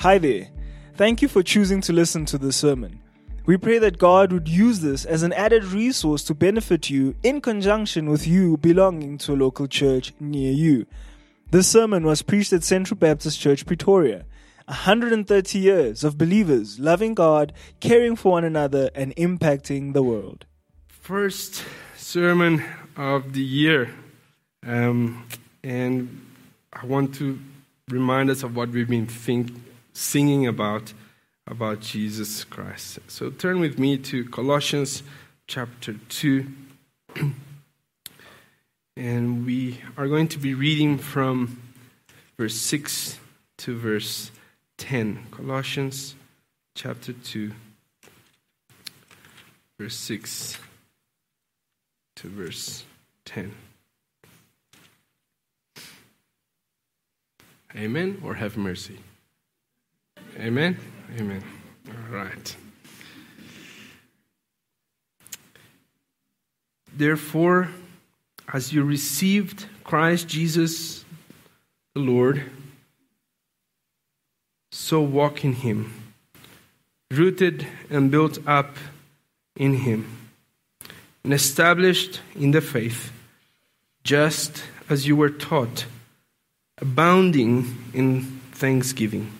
Hi there. Thank you for choosing to listen to this sermon. We pray that God would use this as an added resource to benefit you in conjunction with you belonging to a local church near you. This sermon was preached at Central Baptist Church, Pretoria. 130 years of believers loving God, caring for one another, and impacting the world. First sermon of the year. Um, and I want to remind us of what we've been think, singing about about Jesus Christ. So turn with me to Colossians chapter 2. and we are going to be reading from verse 6 to verse 10. Colossians chapter 2, verse 6 to verse 10. Amen or have mercy? Amen? Amen. All right. Therefore, as you received Christ Jesus the Lord, so walk in him, rooted and built up in him, and established in the faith, just as you were taught, abounding in thanksgiving.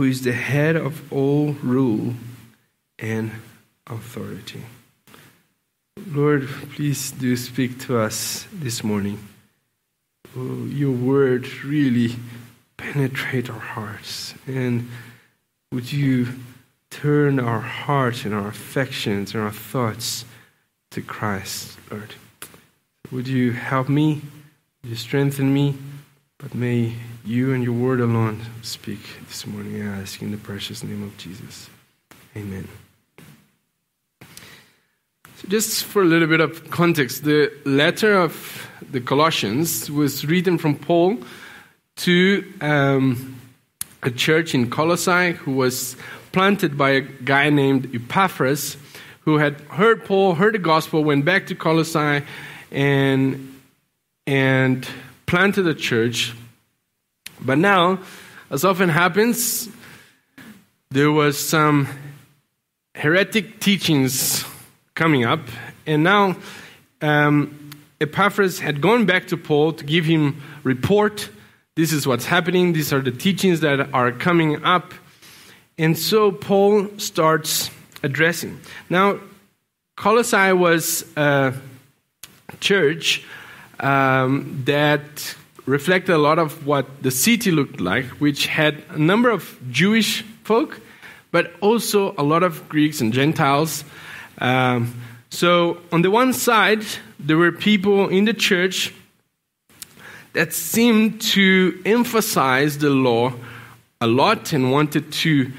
who is the head of all rule and authority. Lord, please do speak to us this morning. Oh, your word really penetrate our hearts. And would you turn our hearts and our affections and our thoughts to Christ, Lord? Would you help me? Would you strengthen me? But may you and your word alone speak this morning. I ask in the precious name of Jesus. Amen. So, just for a little bit of context, the letter of the Colossians was written from Paul to um, a church in Colossae who was planted by a guy named Epaphras who had heard Paul, heard the gospel, went back to Colossae, and, and planted a church. But now, as often happens, there was some heretic teachings coming up, and now um, Epaphras had gone back to Paul to give him report. This is what's happening. These are the teachings that are coming up, and so Paul starts addressing. Now, Colossae was a church um, that reflected a lot of what the city looked like, which had a number of Jewish folk, but also a lot of Greeks and Gentiles. Um, so, on the one side, there were people in the church that seemed to emphasize the law a lot and wanted to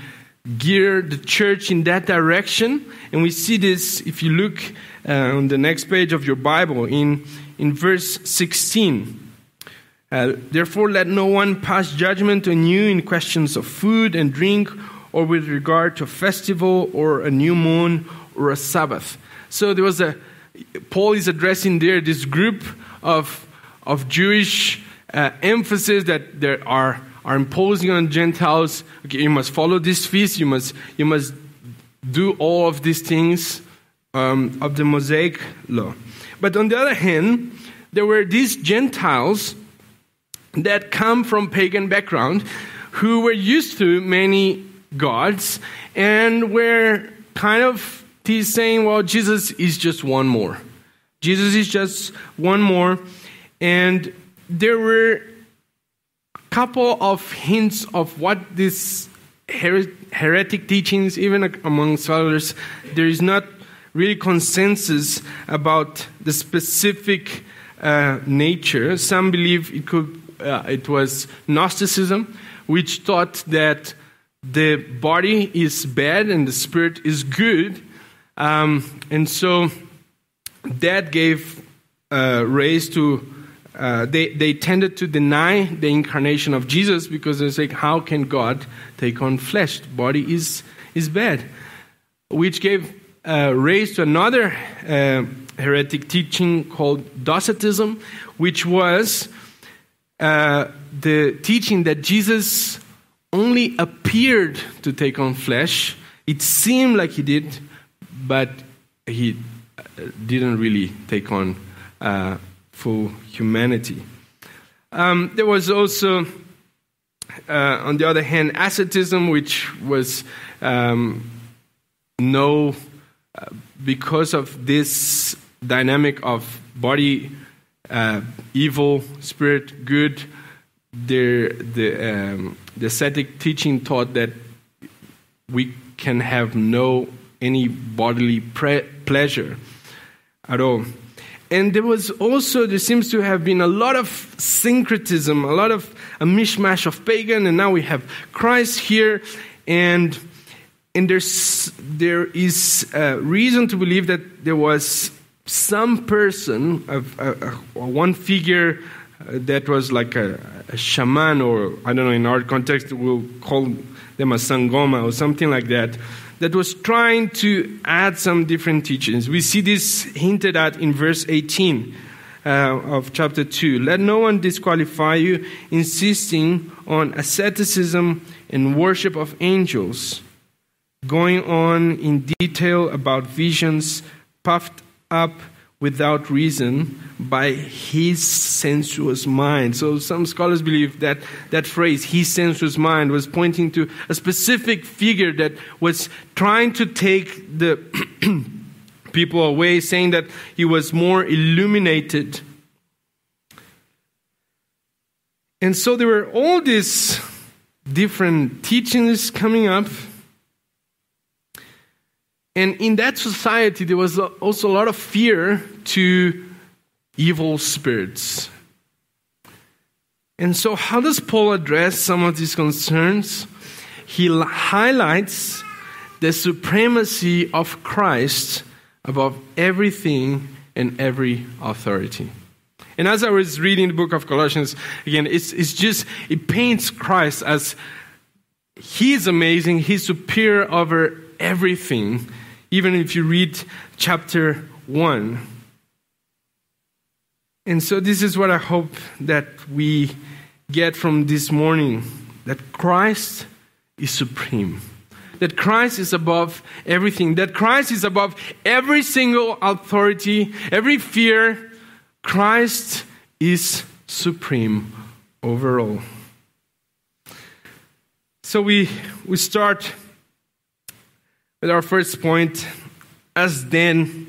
gear the church in that direction. And we see this if you look uh, on the next page of your Bible in, in verse 16. Uh, Therefore, let no one pass judgment on you in questions of food and drink, or with regard to a festival, or a new moon, or a Sabbath. So there was a Paul is addressing there this group of of Jewish uh, emphasis that there are are imposing on Gentiles. Okay, you must follow this feast. You must you must do all of these things um, of the Mosaic law. But on the other hand, there were these Gentiles that come from pagan background who were used to many gods and were kind of saying, well, Jesus is just one more. Jesus is just one more. And there were a couple of hints of what this heretic teachings, even among scholars, there is not really consensus about the specific uh, nature. Some believe it could uh, it was Gnosticism, which taught that the body is bad and the spirit is good. Um, and so that gave uh, rise to, uh, they, they tended to deny the incarnation of Jesus because they say, how can God take on flesh? The body is, is bad. Which gave uh, rise to another uh, heretic teaching called Docetism, which was uh, the teaching that Jesus only appeared to take on flesh. It seemed like he did, but he uh, didn't really take on uh, full humanity. Um, there was also, uh, on the other hand, asceticism, which was um, no, uh, because of this dynamic of body uh, evil, spirit good. The, the, um, the ascetic teaching taught that we can have no any bodily pre- pleasure at all. And there was also, there seems to have been a lot of syncretism, a lot of a mishmash of pagan, and now we have Christ here, and and there's there is reason to believe that there was some person, a one figure uh, that was like a, a, shaman, or I don't know, in our context, we'll call them a sangoma or something like that, that was trying to add some different teachings. We see this hinted at in verse 18 uh, of chapter 2. Let no one disqualify you, insisting on asceticism and worship of angels, going on in detail about visions puffed up without reason by his sensuous mind. So some scholars believe that that phrase, his sensuous mind, was pointing to a specific figure that was trying to take the people away, saying that he was more illuminated. And so there were all these different teachings coming up and in that society, there was also a lot of fear to evil spirits. And so, how does Paul address some of these concerns? He highlights the supremacy of Christ above everything and every authority. And as I was reading the book of Colossians, again, it's, it's just, it paints Christ as He's amazing, He's superior over everything even if you read chapter 1. And so, this is what I hope that we get from this morning that Christ is supreme, that Christ is above everything, that Christ is above every single authority, every fear. Christ is supreme overall. So, we, we start with our first point, as then,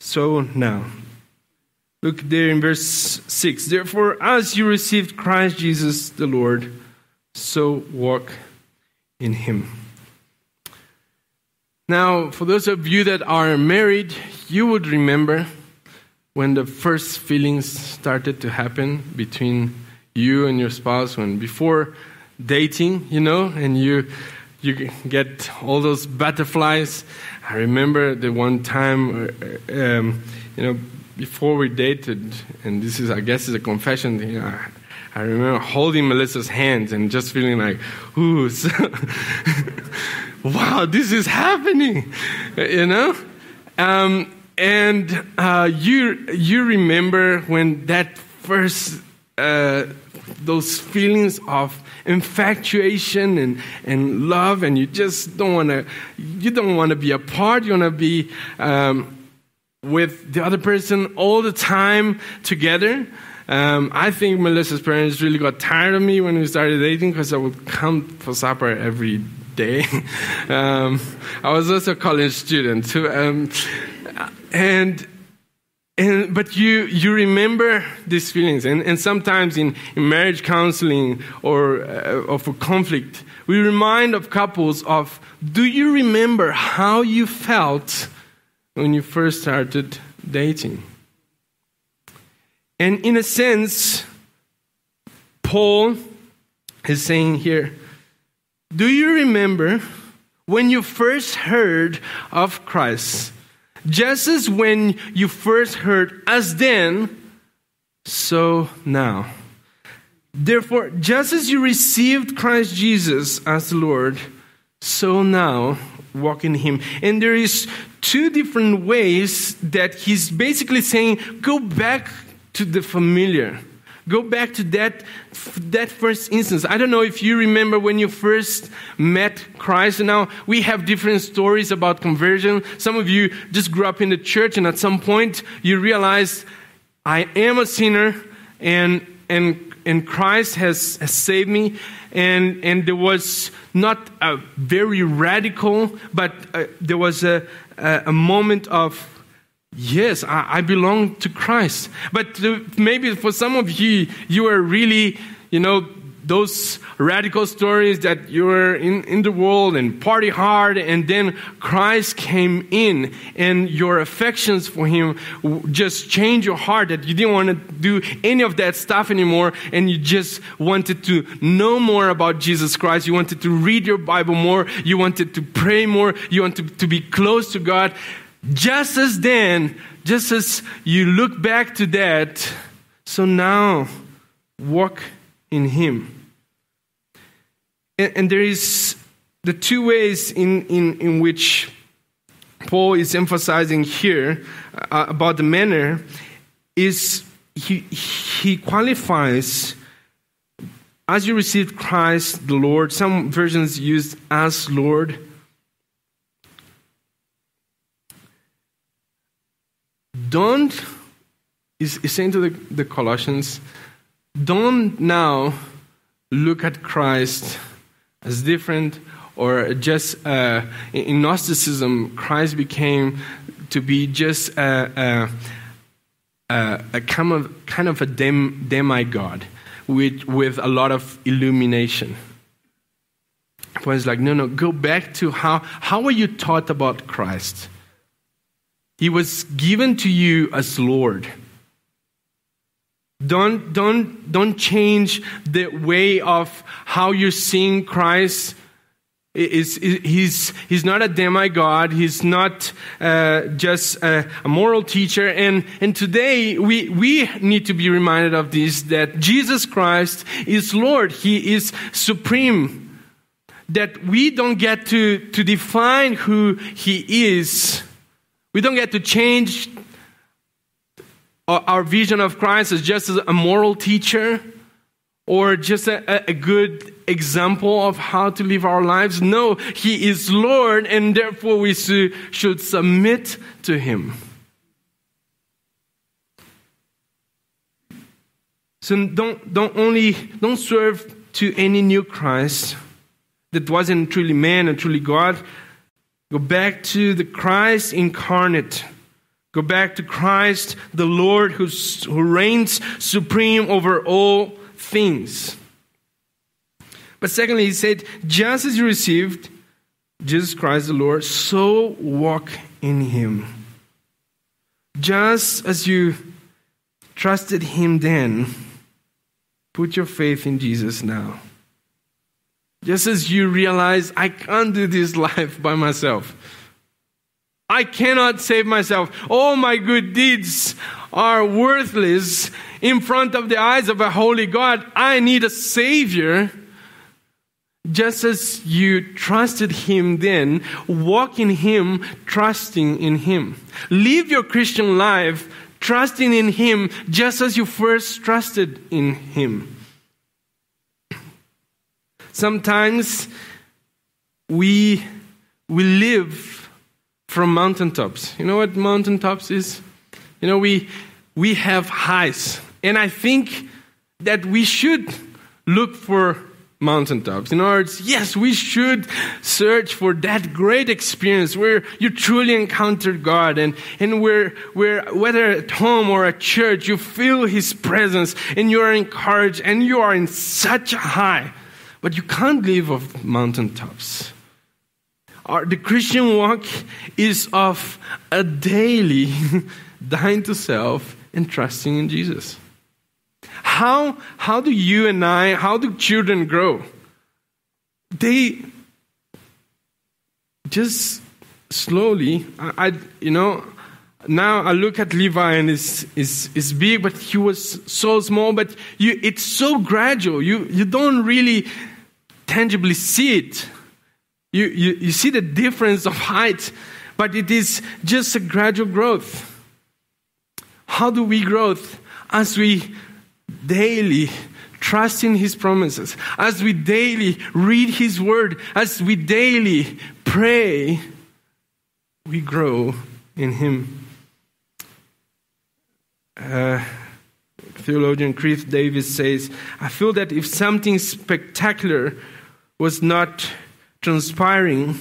so now. Look there in verse 6. Therefore, as you received Christ Jesus the Lord, so walk in him. Now, for those of you that are married, you would remember when the first feelings started to happen between you and your spouse, when before dating, you know, and you you get all those butterflies. I remember the one time, uh, um, you know, before we dated, and this is, I guess, is a confession. You know, I remember holding Melissa's hands and just feeling like, ooh, wow, this is happening, you know? Um, and uh, you, you remember when that first, uh, those feelings of infatuation and, and love, and you just don't want to, you don't want to be apart. You want to be um, with the other person all the time together. Um, I think Melissa's parents really got tired of me when we started dating because I would come for supper every day. um, I was also a college student, too, um, and and, but you, you remember these feelings. And, and sometimes in, in marriage counseling or, uh, or for conflict, we remind of couples of do you remember how you felt when you first started dating? And in a sense, Paul is saying here, Do you remember when you first heard of Christ? Just as when you first heard, as then, so now. Therefore, just as you received Christ Jesus as the Lord, so now walk in him. And there is two different ways that he's basically saying, go back to the familiar. Go back to that, that first instance. I don't know if you remember when you first met Christ. Now, we have different stories about conversion. Some of you just grew up in the church, and at some point, you realized, I am a sinner, and, and, and Christ has, has saved me. And, and there was not a very radical, but uh, there was a, a, a moment of Yes, I, I, belong to Christ. But maybe for some of you, you are really, you know, those radical stories that you were in, in the world and party hard, and then Christ came in, and your affections for Him just changed your heart that you didn't want to do any of that stuff anymore, and you just wanted to know more about Jesus Christ. You wanted to read your Bible more, you wanted to pray more, you wanted to be close to God. Just as then, just as you look back to that, so now walk in Him. And, and there is the two ways in, in, in which Paul is emphasizing here uh, about the manner is he, he qualifies as you received Christ the Lord. Some versions use as Lord. Don't, is, is saying to the, the Colossians, don't now look at Christ as different or just uh, in Gnosticism, Christ became to be just a, a, a, kind of, kind of a dem, demigod with, with a lot of illumination. But it's like, no, no, go back to how, how were you taught about Christ? He was given to you as Lord. Don't, don't, don't change the way of how you're seeing Christ. Is, he's, he's not a demigod. He's not uh, just a, a, moral teacher. And, and today we, we need to be reminded of this that Jesus Christ is Lord. He is supreme. That we don't get to, to define who He is we don't get to change our vision of Christ as just a moral teacher or just a, a, good example of how to live our lives. No, He is Lord, and therefore we should submit to Him. So don't, don't only don't serve to any new Christ that wasn't truly man and truly God, Go back to the Christ incarnate. Go back to Christ, the Lord who, who reigns supreme over all things. But secondly, he said, just as you received Jesus Christ the Lord, so walk in him. Just as you trusted him then, put your faith in Jesus now. Just as you realize, I can't do this life by myself. I cannot save myself. All my good deeds are worthless in front of the eyes of a holy God. I need a Savior. Just as you trusted Him then, walk in Him, trusting in Him. Live your Christian life trusting in Him just as you first trusted in Him. Sometimes we, we live from mountaintops. You know what mountaintops is? You know, we, we have highs. And I think that we should look for mountaintops. In other words, yes, we should search for that great experience where you truly encounter God and, and where, where, whether at home or at church, you feel His presence and you are encouraged and you are in such a high. But you can't live off mountaintops. Our, the Christian walk is of a daily dying to self and trusting in Jesus. How, how do you and I, how do children grow? they just slowly, I, I you know, now I look at Levi and it's big, but he was so small, but you, it's so gradual. You, you don't really tangibly see it. You, you, you see the difference of height, but it is just a gradual growth. How do we grow? As we daily trust in His promises, as we daily read His word, as we daily pray, we grow in Him. Uh, theologian Chris Davis says, I feel that if something spectacular was not transpiring,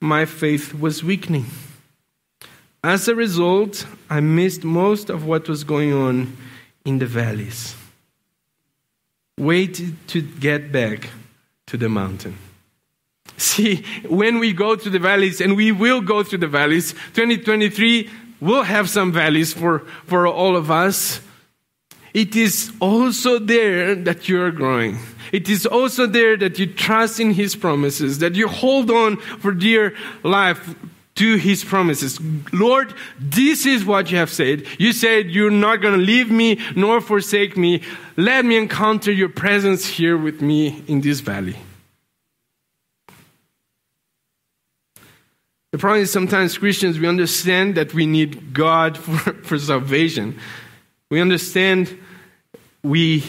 my faith was weakening. As a result, I missed most of what was going on in the valleys. Waited to get back to the mountain. See, when we go to the valleys, and we will go through the valleys, 2023 will have some valleys for, for all of us. It is also there that you are growing. It is also there that you trust in His promises, that you hold on for dear life to His promises. Lord, this is what you have said. You said you're not going to leave me nor forsake me. Let me encounter your presence here with me in this valley. The problem is sometimes Christians, we understand that we need God for, for salvation. We understand we,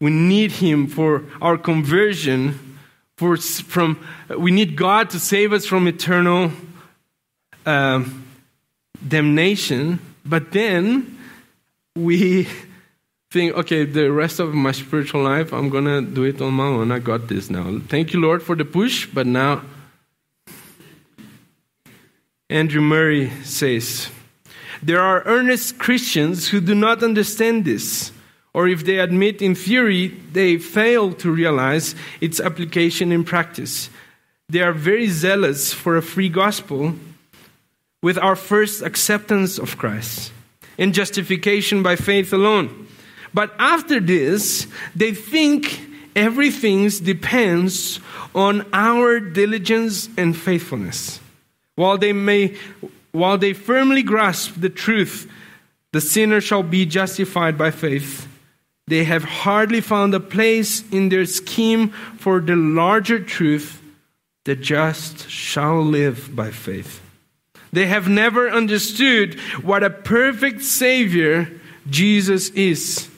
we need Him for our conversion. For, from, we need God to save us from eternal um, damnation. But then we think, okay, the rest of my spiritual life, I'm to do it on my own. I got this now. Thank you, Lord, for the push, but now Andrew Murray says, There are earnest Christians who do not understand this, or if they admit in theory, they fail to realize its application in practice. They are very zealous for a free gospel with our first acceptance of Christ and justification by faith alone. But after this, they think everything depends on our diligence and faithfulness. While they may while they firmly grasp the truth, the sinner shall be justified by faith. They have hardly found a place in their scheme for the larger truth, the just shall live by faith. They have never understood what a perfect Savior Jesus is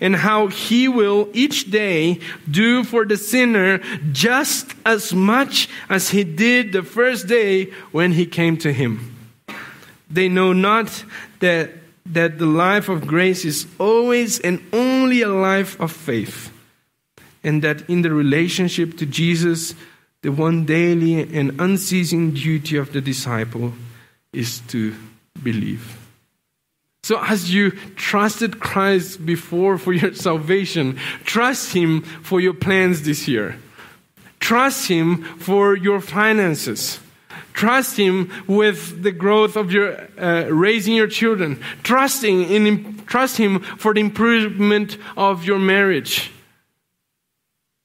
and how he will each day do for the sinner just as much as he did the first day when he came to him. They know not that, that the life of grace is always and only a life of faith, and that in the relationship to Jesus, the one daily and unceasing duty of the disciple is to believe. So, as you trusted Christ before for your salvation, trust Him for your plans this year. Trust Him for your finances. Trust Him with the growth of your uh, raising your children. Trusting in trust Him for the improvement of your marriage.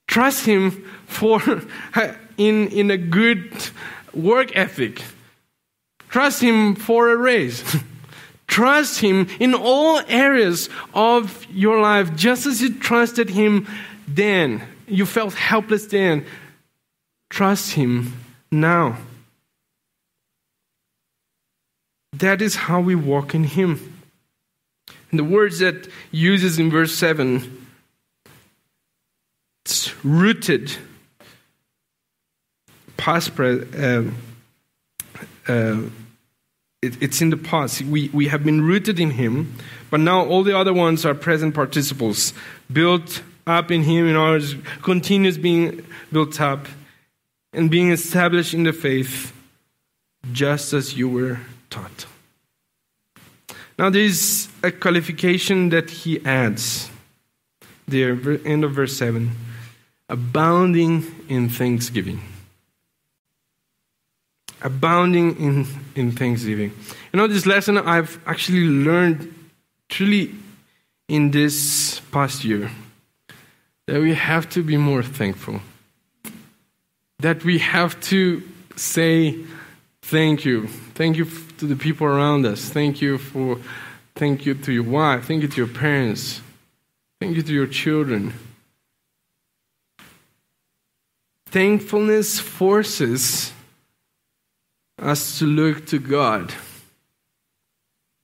Trust Him for in in a good work ethic. Trust Him for a raise. Trust Him in all areas of your life, just as you trusted Him then. You felt helpless then. Trust Him now. That is how we walk in Him. And the words that uses in verse 7 it's rooted, past, uh, uh, it, it's in the past. We, we have been rooted in Him, but now all the other ones are present participles, built up in Him in to continues being built up and being established in the faith, just as you were taught. Now, there is a qualification that he adds there, end of verse 7 abounding in thanksgiving abounding in, in thanksgiving. You know, this lesson I've actually learned truly in this past year that we have to be more thankful. that we have to say thank you. Thank you to the people around us. Thank you for thank you to your wife. Thank you to your parents. Thank you to your children. Thankfulness forces us to look to God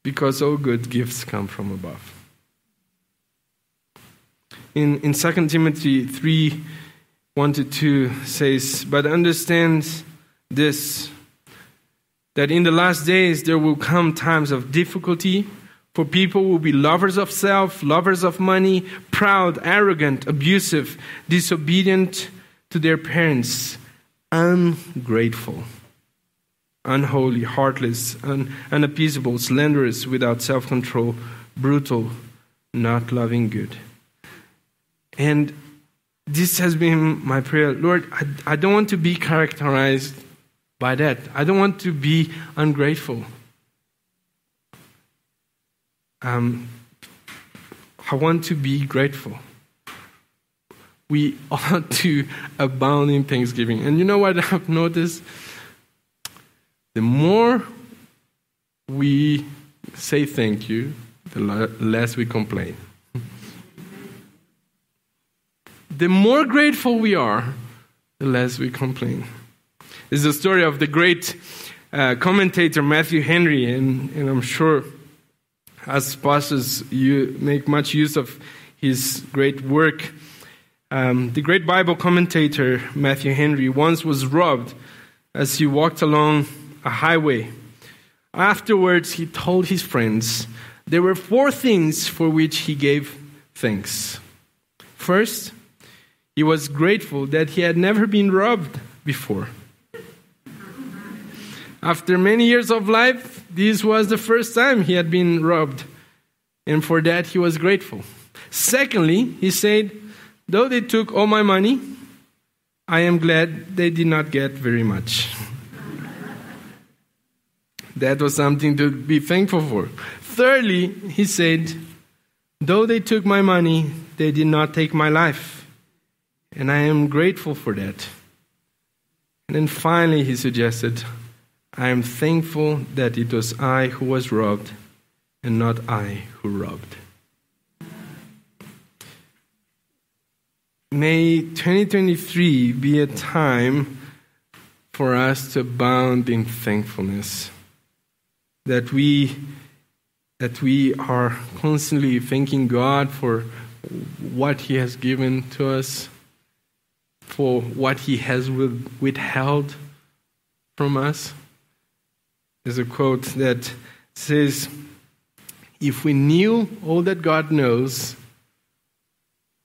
because all good gifts come from above. In, in 2 Timothy 3 1 to 2 says, But understand this, that in the last days there will come times of difficulty, for people will be lovers of self, lovers of money, proud, arrogant, abusive, disobedient to their parents, ungrateful, unholy, heartless, un- unappeasable, slanderous, without self control, brutal, not loving good. And this has been my prayer. Lord, I, I don't want to be characterized by that. I don't want to be ungrateful. Um, I want to be grateful we ought to abound in thanksgiving. And you know what I've noticed? The more we say thank you, the less we complain. the more grateful we are, the less we complain. Is the story of the great uh, commentator Matthew Henry, and, and I'm sure as pastors you make much use of his great work. Um, the great Bible commentator Matthew Henry once was robbed as he walked along a highway. Afterwards, he told his friends there were four things for which he gave thanks. First, he was grateful that he had never been robbed before. After many years of life, this was the first time he had been robbed, and for that he was grateful. Secondly, he said, Though they took all my money, I am glad they did not get very much. that was something to be thankful for. Thirdly, he said, Though they took my money, they did not take my life. And I am grateful for that. And then finally, he suggested, I am thankful that it was I who was robbed and not I who robbed. May 2023 be a time for us to abound in thankfulness. That we that we are constantly thanking God for what He has given to us, for what He has withheld from us. There's a quote that says, If we knew all that God knows,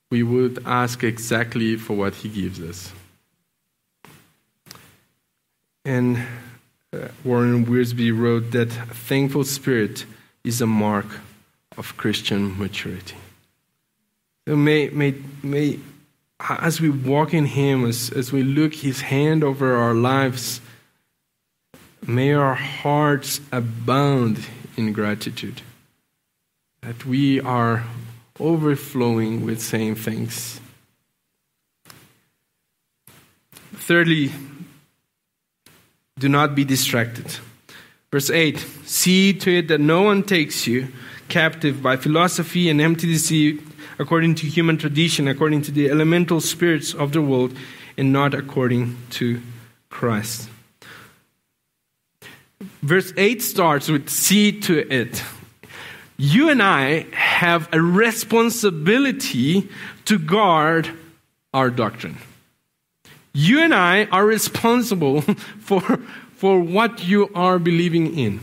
we would ask exactly for what He gives us. And uh, Warren Wiersbe wrote that a thankful spirit is a mark of Christian maturity. So may, may, may, as we walk in Him, as, as we look His hand over our lives, may our hearts abound in gratitude. That we are overflowing with saying thanks. Thirdly, do not be distracted. Verse 8 See to it that no one takes you captive by philosophy and empty deceit, according to human tradition, according to the elemental spirits of the world, and not according to Christ. Verse 8 starts with See to it you and I have a responsibility to guard our doctrine. You and I are responsible for, for what you are believing in.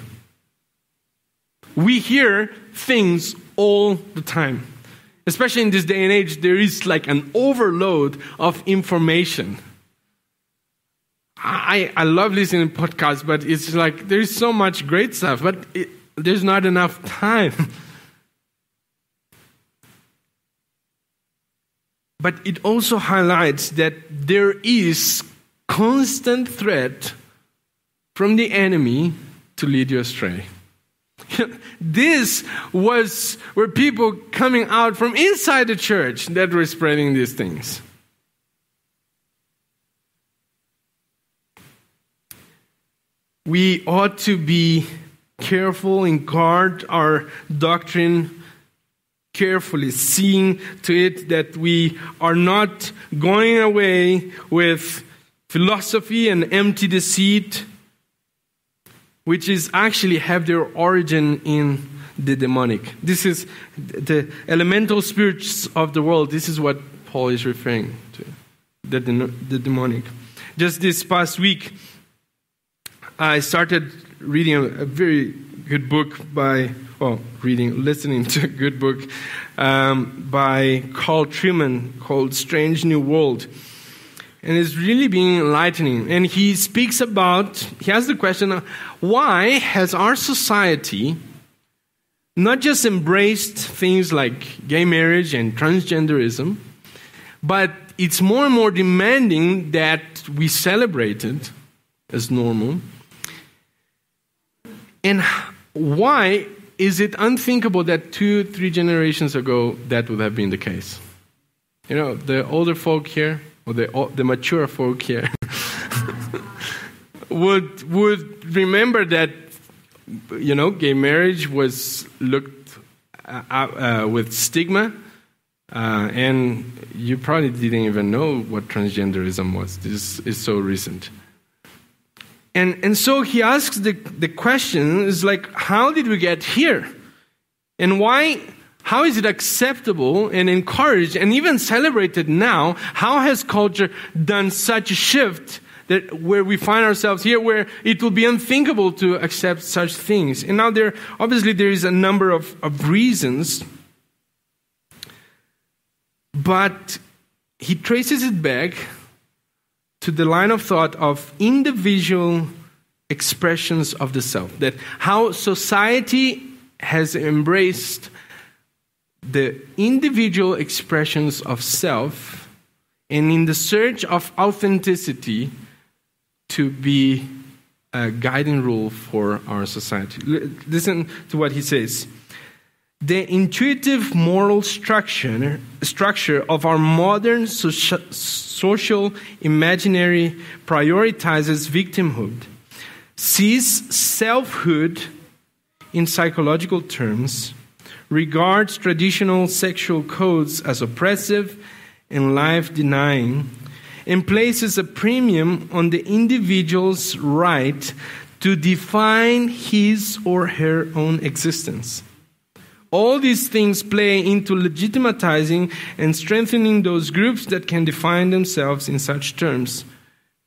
We hear things all the time. Especially in this day and age, there is like an overload of information. I, I love listening to podcasts, but it's like there's so much great stuff. But it, there's not enough time. but it also highlights that there is constant threat from the enemy to lead you astray. this was where people coming out from inside the church that were spreading these things. We ought to be careful and guard our doctrine carefully, seeing to it that we are not going away with philosophy and empty deceit, which is actually have their origin in the demonic. This is the elemental spirits of the world. This is what Paul is referring to the, the demonic. Just this past week, I started reading a, very good book by, well, reading, listening to a good book um, by Carl Trueman called Strange New World. And it's really being enlightening. And he speaks about, he has the question why has our society not just embraced things like gay marriage and transgenderism, but it's more and more demanding that we celebrate it as normal. And why is it unthinkable that two, three generations ago that would have been the case? You know, the older folk here, or the, the mature folk here, would, would remember that, you know, gay marriage was looked uh, uh, with stigma. Uh, and you probably didn't even know what transgenderism was. This is so recent. And, and so he asks the, the question is like, how did we get here? And why, how is it acceptable and encouraged and even celebrated now? How has culture done such a shift that where we find ourselves here, where it will be unthinkable to accept such things? And now there, obviously there is a number of, of reasons, but he traces it back to the line of thought of individual expressions of the self. That how society has embraced the individual expressions of self and in the search of authenticity to be a guiding rule for our society. Listen to what he says. The intuitive moral structure, structure of our modern social imaginary prioritizes victimhood, sees selfhood in psychological terms, regards traditional sexual codes as oppressive and life denying, and places a premium on the individual's right to define his or her own existence. All these things play into legitimatizing and strengthening those groups that can define themselves in such terms.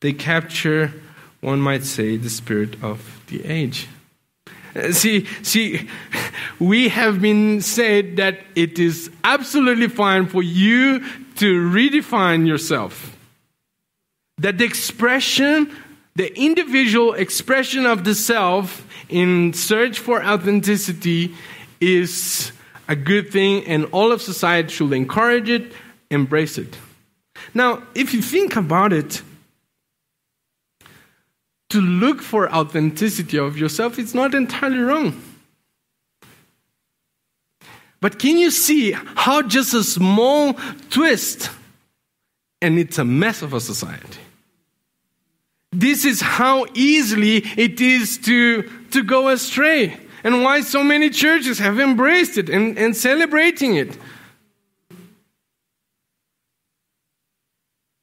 They capture, one might say, the spirit of the age. Uh, see, see, we have been said that it is absolutely fine for you to redefine yourself. That the expression, the individual expression of the self in search for authenticity is a good thing, and all of society should encourage it, embrace it. Now, if you think about it, to look for authenticity of yourself is not entirely wrong. But can you see how just a small twist and it's a mess of a society? This is how easily it is to, to go astray and why so many churches have embraced it and, and celebrating it.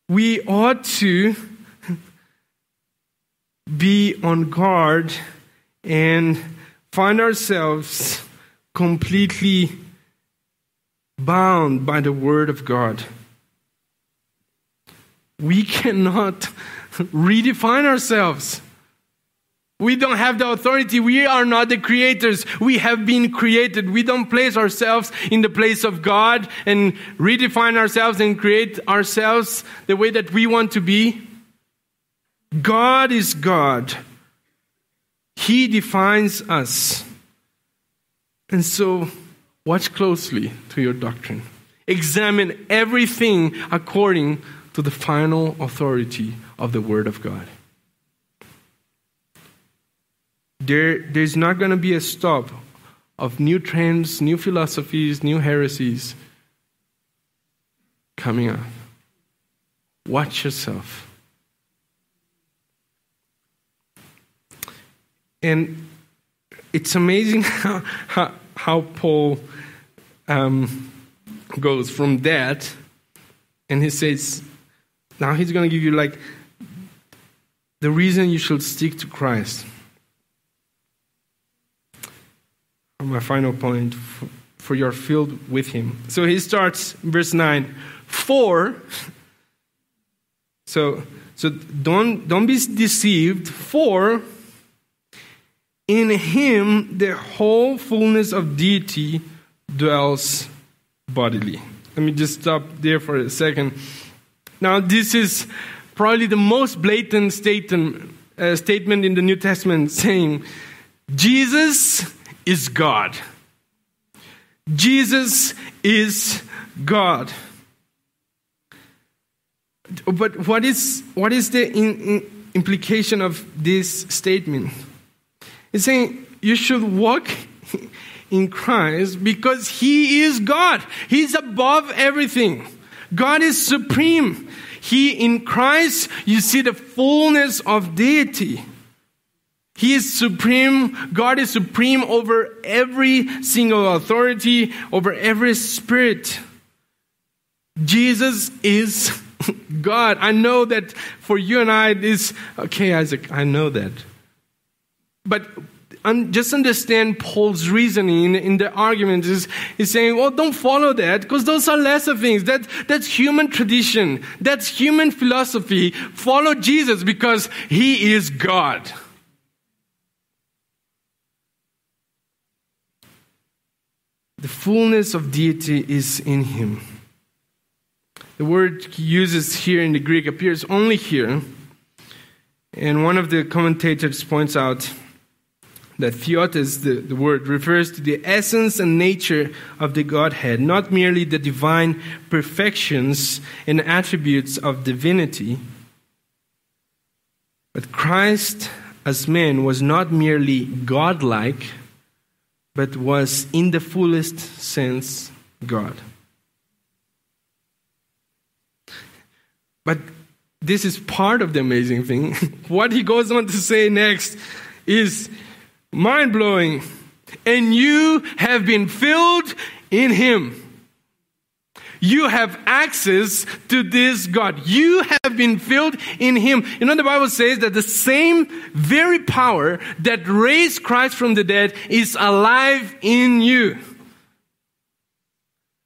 We ought to be on guard and find ourselves completely bound by the Word of God. We cannot redefine ourselves. We don't have the authority. We are not the creators. We have been created. We don't place ourselves in the place of God and redefine ourselves and create ourselves the way that we want to be. God is God. He defines us. And so, watch closely to your doctrine. Examine everything according to the final authority of the Word of God there, there's not going to be a stop of new trends, new philosophies, new heresies coming up. Watch yourself. And it's amazing how, how, how Paul um, goes from that and he says, now he's going to give you like the reason you should stick to Christ. My final point for, your field with him. So he starts verse 9. For so so don't don't be deceived, for in him the whole fullness of deity dwells bodily. Let me just stop there for a second. Now, this is probably the most blatant statement, uh, statement in the New Testament saying, Jesus is God. Jesus is God. But what is, what is the in, in implication of this statement? It's saying you should walk in Christ because He is God. He's above everything. God is supreme. He, in Christ, you see the fullness of deity. He is supreme. God is supreme over every single authority, over every spirit. Jesus is God. I know that for you and I, this, okay, Isaac, I know that. But un, just understand Paul's reasoning in the argument is, is saying, well, don't follow that because those are lesser things. That, that's human tradition. That's human philosophy. Follow Jesus because he is God. The fullness of deity is in him. The word he uses here in the Greek appears only here. And one of the commentators points out that theotes, the, the word, refers to the essence and nature of the Godhead, not merely the divine perfections and attributes of divinity. But Christ, as man, was not merely godlike, but was in the fullest sense God. But this is part of the amazing thing. what he goes on to say next is mind blowing. And you have been filled in him. You have access to this God. You have been filled in Him. You know, the Bible says that the same very power that raised Christ from the dead is alive in you.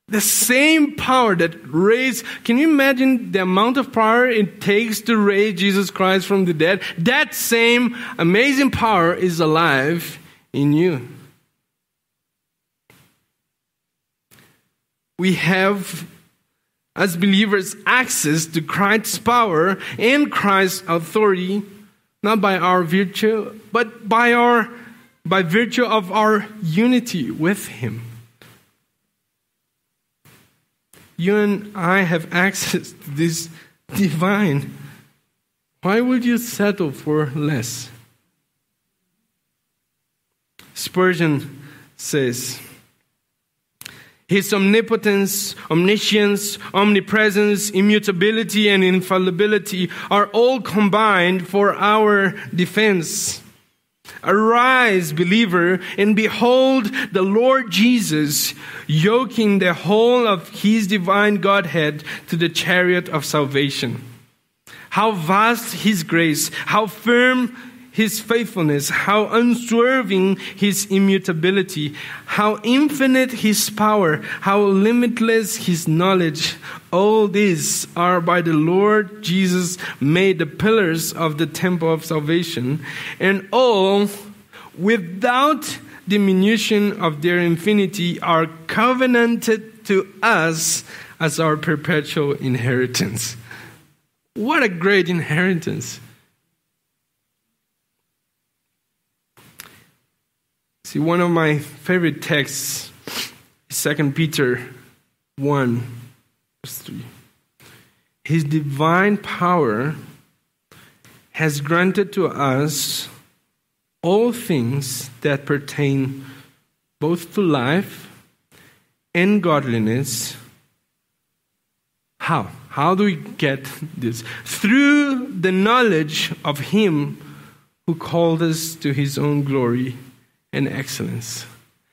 The same power that raised, can you imagine the amount of power it takes to raise Jesus Christ from the dead? That same amazing power is alive in you. We have, as believers, access to Christ's power and Christ's authority, not by our virtue, but by our by virtue of our unity with Him. You and I have access to this divine. Why would you settle for less? Spurgeon says, his omnipotence, omniscience, omnipresence, immutability, and infallibility are all combined for our defense. Arise, believer, and behold the Lord Jesus yoking the whole of his divine Godhead to the chariot of salvation. How vast his grace, how firm his faithfulness, how unswerving his immutability, how infinite his power, how limitless his knowledge. All these are by the Lord Jesus made the pillars of the temple of salvation, and all without diminution of their infinity are covenanted to us as our perpetual inheritance. What a great inheritance! See, one of my favorite texts is 2 Peter 1, verse 3. His divine power has granted to us all things that pertain both to life and godliness. How? How do we get this? Through the knowledge of Him who called us to his own glory and excellence.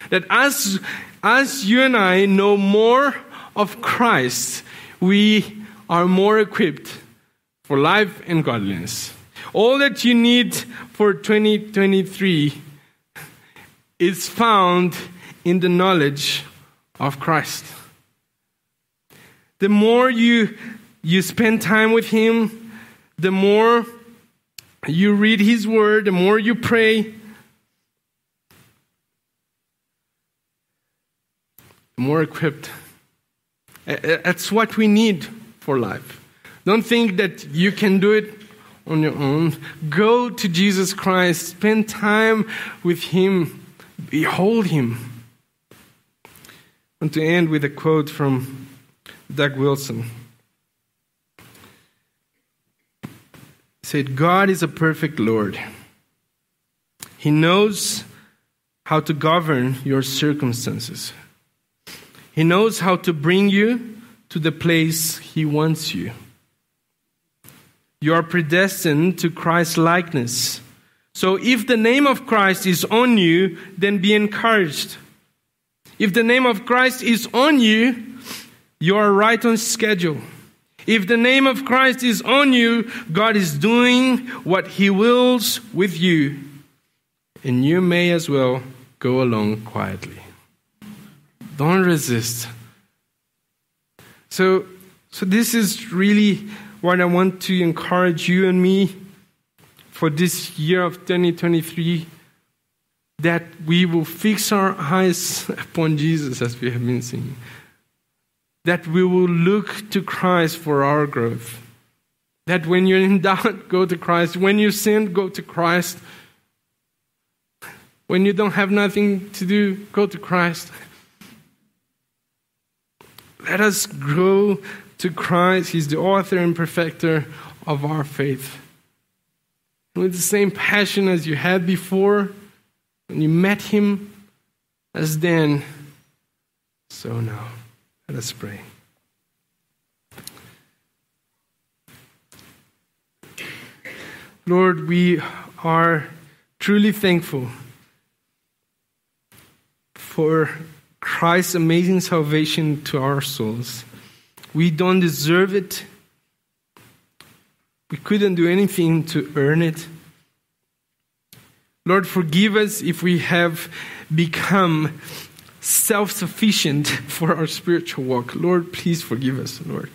That as, as you and I know more of Christ, we are more equipped for life and godliness. All that you need for 2023 is found in the knowledge of Christ. The more you, you spend time with Him, the more you read His Word, the more you pray, more equipped. That's what we need for life. Don't think that you can do it on your own. Go to Jesus Christ, spend time with Him, behold Him. And to end with a quote from Doug Wilson. He said, God is a perfect Lord. He knows how to govern your circumstances. He knows how to bring you to the place He wants you. You are predestined to Christ's likeness. So if the name of Christ is on you, then be encouraged. If the name of Christ is on you, you are right on schedule. If the name of Christ is on you, God is doing what He wills with you, and you may as well go along quietly. Don't resist. So, so this is really what I want to encourage you and me for this year of 2023 that we will fix our eyes upon Jesus as we have been singing that we will look to Christ for our growth. That when you're in doubt, go to Christ. When you sin, go to Christ. When you don't have nothing to do, go to Christ. Let us grow to Christ. He's the author and perfecter of our faith. With the same passion as you had before when you met Him, as then, so now. Let us pray. Lord, we are truly thankful for Christ's amazing salvation to our souls. We don't deserve it. We couldn't do anything to earn it. Lord, forgive us if we have become self sufficient for our spiritual walk. Lord, please forgive us, Lord.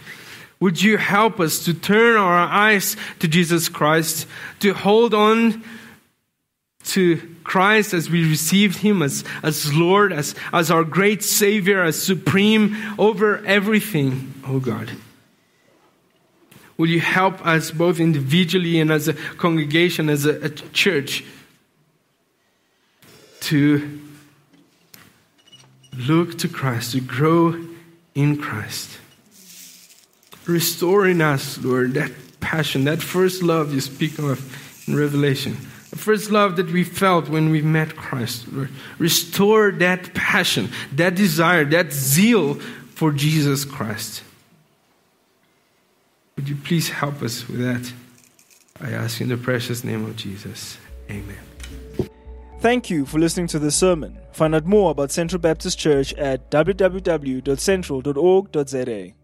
Would you help us to turn our eyes to Jesus Christ, to hold on to Christ as we received Him as, as Lord, as, as our great Savior, as supreme over everything, oh God. Will you help us both individually and as a congregation, as a, a church, to look to Christ, to grow in Christ. Restore in us, Lord, that passion, that first love you speak of in Revelation. The first love that we felt when we met Christ, Lord. Restore that passion, that desire, that zeal for Jesus Christ. Would you please help us with that? I ask in the precious name of Jesus. Amen. Thank you for listening to this sermon. Find out more about Central Baptist Church at www.central.org.za.